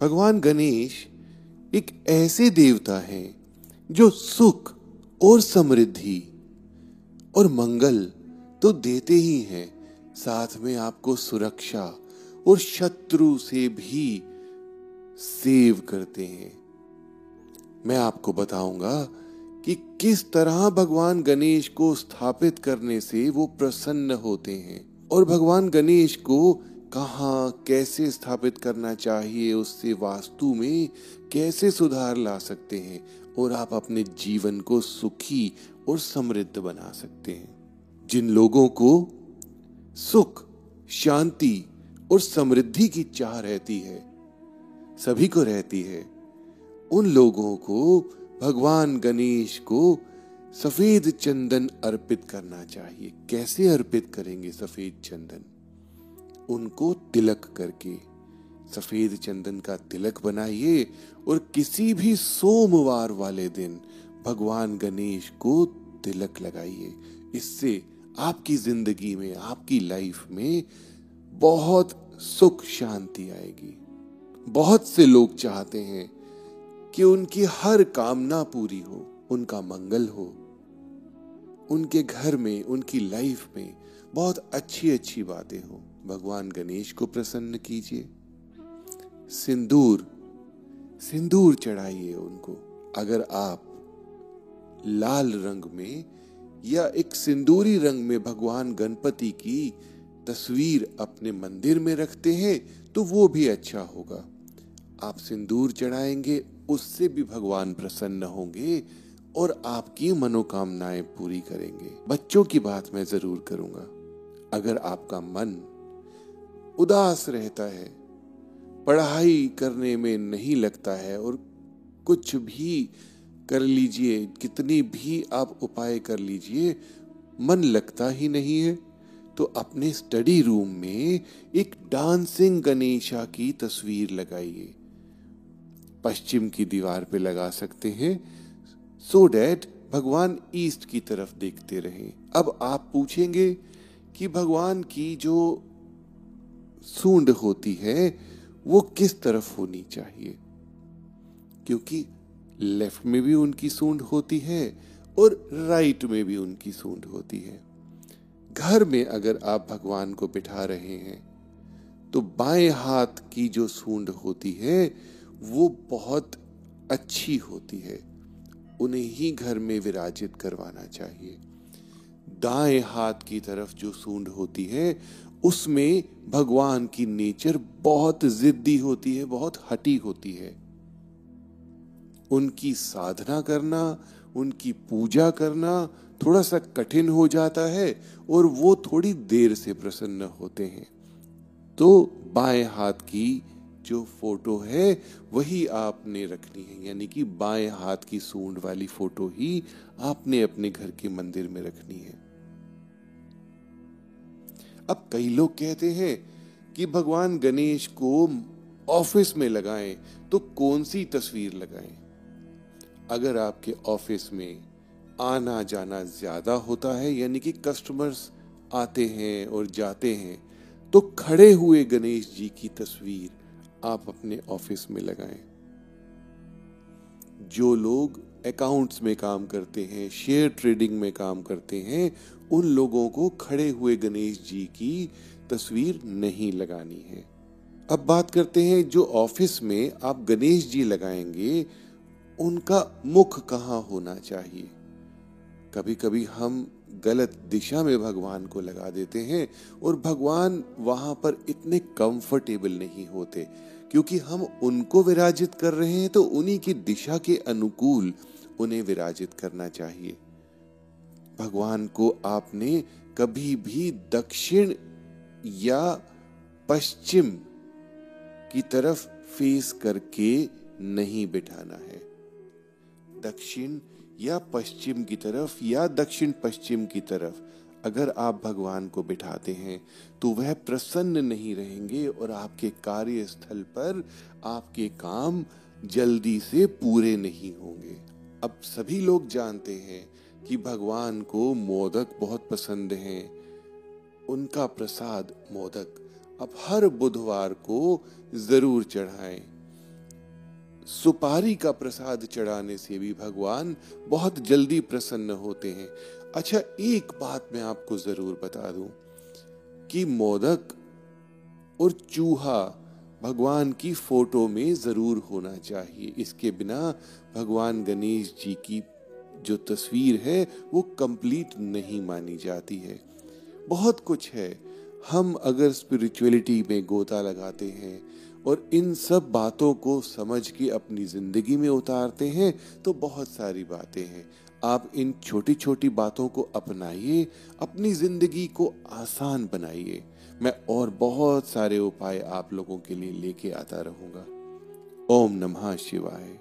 भगवान गणेश एक ऐसे देवता हैं जो सुख और समृद्धि और मंगल तो देते ही हैं। साथ में आपको सुरक्षा और शत्रु से भी सेव करते हैं। मैं आपको बताऊँगा कि किस तरह भगवान गणेश को स्थापित करने से वो प्रसन्न होते हैं और भगवान गणेश को कहा कैसे स्थापित करना चाहिए उससे वास्तु में कैसे सुधार ला सकते हैं और आप अपने जीवन को सुखी और समृद्ध बना सकते हैं। जिन लोगों को सुख, शांति और समृद्धि की चाह रहती है, सभी को रहती है, उन लोगों को भगवान गणेश को सफ़ेद चंदन अर्पित करना चाहिए। कैसे अर्पित करेंगे सफ़ेद चंदन? उनको तिलक करके, सफ़ेद चंदन का तिलक बनाइए और किसी भी सोमवार वाले दिन भगवान गणेश को तिलक लगाइए। इससे आपकी ज़िंदगी में, आपकी लाइफ में बहुत सुख शांति आएगी। बहुत से लोग चाहते हैं कि उनकी हर कामना पूरी हो, उनका मंगल हो। उनके घर में, उनकी लाइफ में बहुत अच्छी अच्छी बातें हो। भगवान गणेश को प्रसन्न कीजिए। सिंदूर सिंदूर चढ़ाइए उनको। अगर आप लाल रंग में या एक सिंदूरी रंग में भगवान गणपति की तस्वीर अपने मंदिर में रखते हैं तो वो भी अच्छा होगा। आप सिंदूर चढ़ाएँगे, उससे भी भगवान प्रसन्न होंगे और आपकी मनोकामनाएँ पूरी करेंगे। बच्चों की बात मैं ज़रूर करूँगा। अगर आपका मन उदास रहता है, पढ़ाई करने में नहीं लगता है और कुछ भी कर लीजिए, कितनी भी आप उपाय कर लीजिए, मन लगता ही नहीं है। तो अपने स्टडी रूम में एक डांसिंग गणेशा की तस्वीर लगाइए। पश्चिम की दीवार पे लगा सकते हैं सो डैट भगवान ईस्ट की तरफ़ देखते रहे। अब आप पूछेंगे कि भगवान की जो सूंड होती है, वो किस तरफ़ होनी चाहिए? क्योंकि लेफ़्ट में भी उनकी सूंड होती है और राइट में भी उनकी सूंड होती है। घर में अगर आप भगवान को बिठा रहे हैं तो बाएँ हाथ की जो सूंड होती है, वो बहुत अच्छी होती है। उन्हें ही घर में विराजित करवाना चाहिए। दाएँ हाथ की तरफ़ जो सूंड होती है उसमें भगवान की नेचर बहुत जिद्दी होती है, बहुत हटी होती है। उनकी साधना करना, उनकी पूजा करना थोड़ा सा कठिन हो जाता है और वो थोड़ी देर से प्रसन्न होते हैं। तो बाएँ हाथ की जो फ़ोटो है, वही आपने रखनी है। यानी कि बाएँ हाथ की सूंड वाली फ़ोटो ही आपने अपने घर के मंदिर में रखनी है। अब कई लोग कहते हैं कि भगवान गणेश को ऑफ़िस में लगाएँ तो कौन सी तस्वीर लगाएँ? अगर आपके ऑफ़िस में आना जाना ज़्यादा होता है, यानी कि कस्टमर्स आते हैं और जाते हैं तो खड़े हुए गणेश जी की तस्वीर आप अपने ऑफ़िस में लगाएँ। जो लोग अकाउंट्स में काम करते हैं शेयर ट्रेडिंग में काम करते हैं, उन लोगों को खड़े हुए गणेश जी की तस्वीर नहीं लगानी है। अब बात करते हैं जो ऑफ़िस में आप गणेश जी लगाएँगे, उनका मुख कहाँ होना चाहिए? कभी कभी हम गलत दिशा में भगवान को लगा देते हैं और भगवान वहाँ पर इतने कंफर्टेबल नहीं होते। क्योंकि हम उनको विराजित कर रहे हैं तो उन्हीं की दिशा के अनुकूल उन्हें विराजित करना चाहिए। भगवान को आपने कभी भी दक्षिण या पश्चिम की तरफ़ फेस करके नहीं बिठाना है। दक्षिण या पश्चिम की तरफ़ या दक्षिण पश्चिम की तरफ़, अगर आप भगवान को बिठाते हैं तो वह प्रसन्न नहीं रहेंगे और आपके कार्यस्थल पर आपके काम जल्दी से पूरे नहीं होंगे। अब सभी लोग जानते हैं कि भगवान को मोदक बहुत पसंद हैं। उनका प्रसाद मोदक अब हर बुधवार को ज़रूर चढ़ाएँ। सुपारी का प्रसाद चढ़ाने से भी भगवान बहुत जल्दी प्रसन्न होते हैं। अच्छा एक बात मैं आपको ज़रूर बता दूँ कि मोदक और चूहा भगवान की फ़ोटो में ज़रूर होना चाहिए। इसके बिना भगवान गणेश जी की जो तस्वीर है, वो कंप्लीट नहीं मानी जाती है। बहुत कुछ है। हम अगर स्पिरिचुअलिटी में गोता लगाते हैं और इन सब बातों को समझ के अपनी ज़िंदगी में उतारते हैं तो बहुत सारी बातें हैं। आप इन छोटी छोटी बातों को अपनाइए, अपनी ज़िंदगी को आसान बनाइए। मैं और बहुत सारे उपाय आप लोगों के लिए लेके आता रहूँगा। ओम नमः शिवाय।